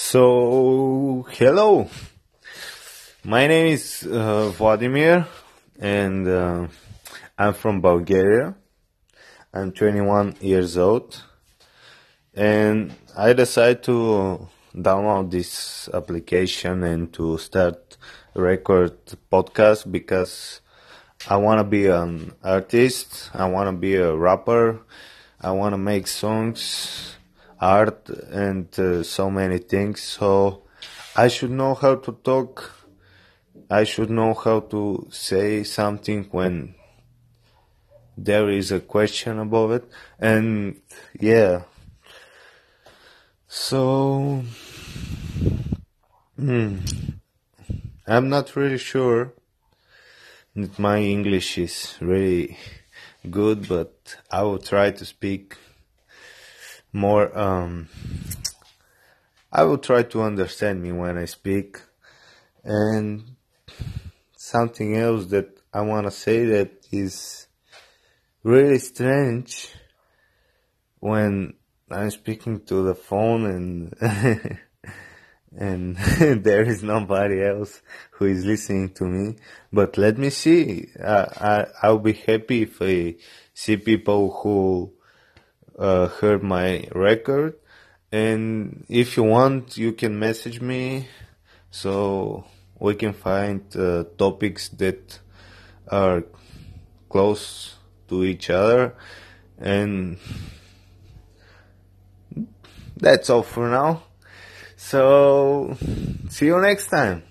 So, hello. My name is uh, Vladimir and uh, I'm from Bulgaria. I'm 21 years old and I decided to download this application and to start record podcast because I want to be an artist. I want to be a rapper. I want to make songs, art, and uh, so many things. So I should know how to talk. I should know how to say something when there is a question about it. And yeah. So, hmm, I'm not really sure that my English is really good, but I will try to speak more. Um, I will try to understand me when I speak, and something else that I want to say that is really strange when I'm speaking to the phone and and there is nobody else who is listening to me. But let me see. Uh, I I'll be happy if I see people who uh, heard my record. And if you want, you can message me so we can find uh, topics that are close to each other. And that's all for now. So, see you next time.